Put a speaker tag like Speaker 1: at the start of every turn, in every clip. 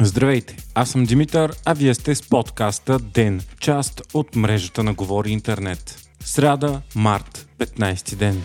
Speaker 1: Здравейте, аз съм Димитър, а вие сте с подкаста ДЕН, част от мрежата на Говори Интернет. Сряда, март, 15 ден.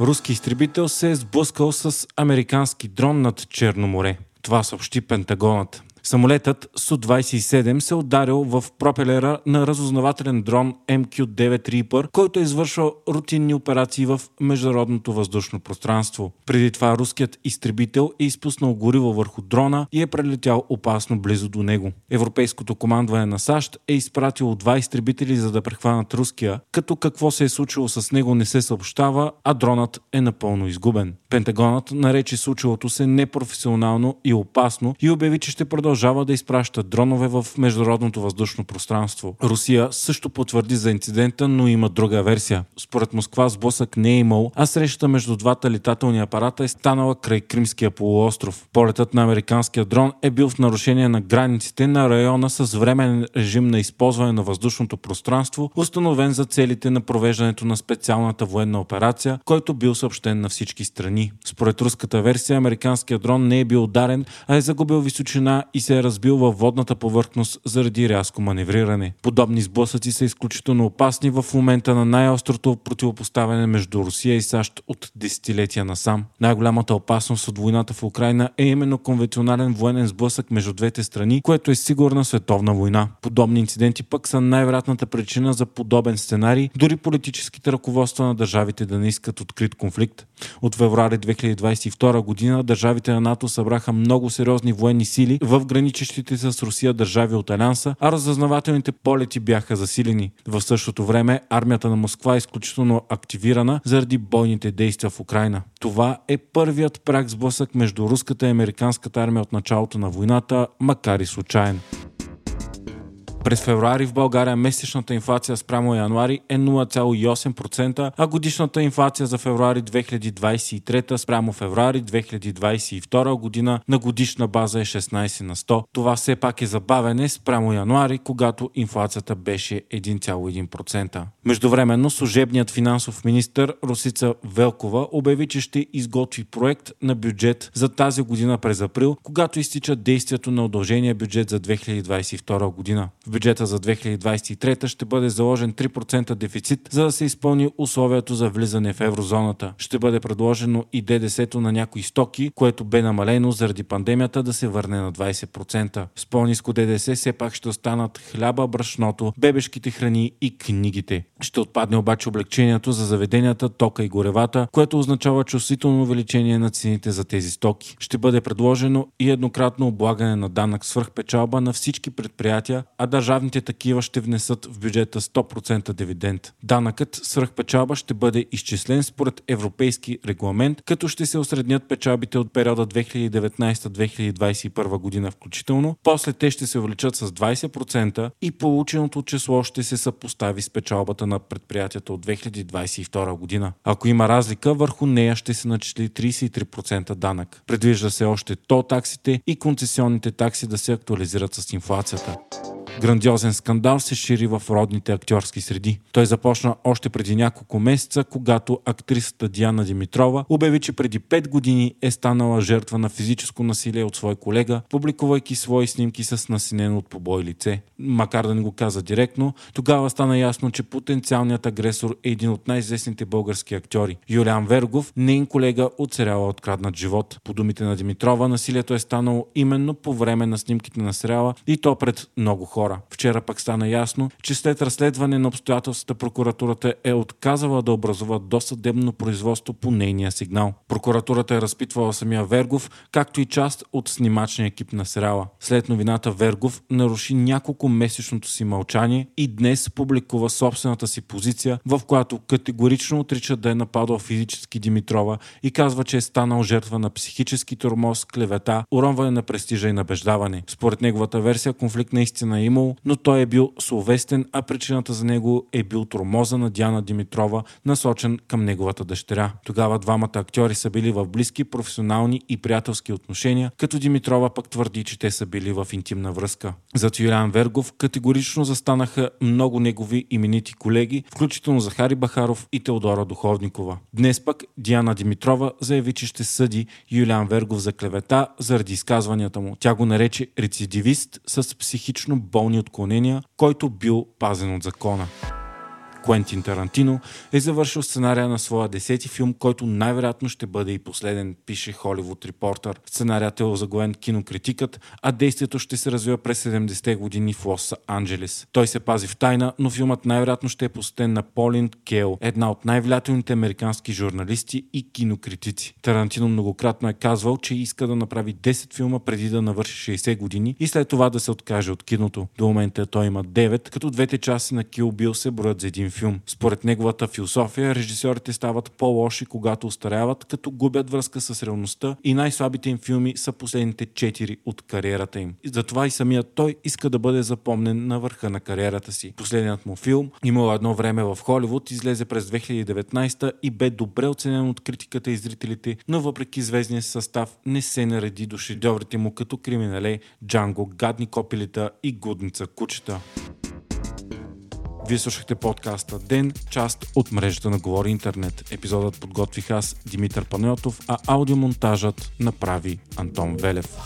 Speaker 1: Руски изтребител се е сблъскал с американски дрон над Черно море. Това съобщи Пентагонът. Самолетът Су-27 се ударил в пропелера на разузнавателен дрон MQ-9 Reaper, който е извършвал рутинни операции в международното въздушно пространство. Преди това руският изтребител е изпуснал гориво върху дрона и е прелетял опасно близо до него. Европейското командване на САЩ е изпратило два изтребители за да прехванат руския, като какво се е случило с него не се съобщава, а дронът е напълно изгубен. Пентагонът нарече случилото се непрофесионално и опасно и обяви, че ще продължава да изпраща дронове в международното въздушно пространство. Русия също потвърди за инцидента, но има друга версия. Според Москва сблъсък не е имал, а срещата между двата летателни апарата е станала край Кримския полуостров. Полетът на американския дрон е бил в нарушение на границите на района с временен режим на използване на въздушното пространство, установен за целите на провеждането на специалната военна операция, който бил съобщен на всички страни. Според руската версия, американският дрон не е бил ударен, а е загубил височина и се е разбил във водната повърхност заради рязко маневриране. Подобни сблъсъци са изключително опасни в момента на най-острото противопоставяне между Русия и САЩ от десетилетия насам. Най-голямата опасност от войната в Украина е именно конвенционален военен сблъсък между двете страни, което е сигурна световна война. Подобни инциденти пък са най-вероятната причина за подобен сценарий, дори политическите ръководства на държавите да не искат открит конфликт. От февруари февруари 2022 година държавите на НАТО събраха много сериозни военни сили в граничещите с Русия държави от Алянса, а разъзнавателните полети бяха засилени. В същото време армията на Москва е изключително активирана заради бойните действия в Украина. Това е първият прак сблъсък между руската и американската армия от началото на войната, макар и случайен. През февруари в България месечната инфлация спрямо януари е 0,8%, а годишната инфлация за февруари 2023 спрямо февруари 2022 година на годишна база е 16 на 100. Това все пак е забавене спрямо януари, когато инфлацията беше 1,1%. Междувременно служебният финансов министр Русица Велкова обяви, че ще изготви проект на бюджет за тази година през април, когато изтича действието на удължения бюджет за 2022 година. В бюджета за 2023 ще бъде заложен 3% дефицит, за да се изпълни условието за влизане в еврозоната. Ще бъде предложено и ДДС-то на някои стоки, което бе намалено заради пандемията да се върне на 20%. С по-низко ДДС все пак ще останат хляба, брашното, бебешките храни и книгите. Ще отпадне обаче облегчението за заведенията, тока и горевата, което означава чувствително увеличение на цените за тези стоки. Ще бъде предложено и еднократно облагане на данък свръхпечалба на всички предприятия, а държавата държавните такива ще внесат в бюджета 100% дивиденд. Данъкът свръхпечалба ще бъде изчислен според европейски регламент, като ще се осреднят печалбите от периода 2019-2021 година включително. После те ще се увеличат с 20% и полученото число ще се съпостави с печалбата на предприятията от 2022 година. Ако има разлика, върху нея ще се начисли 33% данък. Предвижда се още то таксите и концесионните такси да се актуализират с инфлацията. Грандиозен скандал се шири в родните актьорски среди. Той започна още преди няколко месеца, когато актрисата Диана Димитрова обяви, че преди 5 години е станала жертва на физическо насилие от свой колега, публикувайки свои снимки с насинено от побой лице. Макар да не го каза директно, тогава стана ясно, че потенциалният агресор е един от най-известните български актьори. Юлиан Вергов, нейн колега от сериала Откраднат живот. По думите на Димитрова, насилието е станало именно по време на снимките на сериала и то пред много хора хора. Вчера пък стана ясно, че след разследване на обстоятелствата прокуратурата е отказала да образува досъдебно производство по нейния сигнал. Прокуратурата е разпитвала самия Вергов, както и част от снимачния екип на сериала. След новината Вергов наруши няколко месечното си мълчание и днес публикува собствената си позиция, в която категорично отрича да е нападал физически Димитрова и казва, че е станал жертва на психически тормоз, клевета, уронване на престижа и набеждаване. Според неговата версия конфликт наистина е имал имал, но той е бил словестен, а причината за него е бил тормоза на Диана Димитрова, насочен към неговата дъщеря. Тогава двамата актьори са били в близки професионални и приятелски отношения, като Димитрова пък твърди, че те са били в интимна връзка. Зад Юлиан Вергов категорично застанаха много негови именити колеги, включително Захари Бахаров и Теодора Духовникова. Днес пък Диана Димитрова заяви, че ще съди Юлиан Вергов за клевета заради изказванията му. Тя го нарече рецидивист с психично болни отклонения, който бил пазен от закона. Куентин Тарантино е завършил сценария на своя десети филм, който най-вероятно ще бъде и последен, пише Холивуд Репортър. Сценарият е озаглавен кинокритикът, а действието ще се развива през 70-те години в Лос Анджелес. Той се пази в тайна, но филмът най-вероятно ще е посетен на Полин Кел, една от най-влиятелните американски журналисти и кинокритици. Тарантино многократно е казвал, че иска да направи 10 филма преди да навърши 60 години и след това да се откаже от киното. До момента той има 9, като двете части на Kill Bill се броят за един филм. Според неговата философия, режисьорите стават по-лоши, когато устаряват, като губят връзка с реалността и най-слабите им филми са последните 4 от кариерата им. И затова и самият той иска да бъде запомнен на върха на кариерата си. Последният му филм, имал едно време в Холивуд, излезе през 2019 и бе добре оценен от критиката и зрителите, но въпреки звездния състав не се нареди до шедьоврите му като криминале, Джанго, Гадни копилита и Гудница кучета. Вие слушахте подкаста Ден, част от мрежата на Говори Интернет. Епизодът подготвих аз, Димитър Панайотов, а аудиомонтажът направи Антон Велев.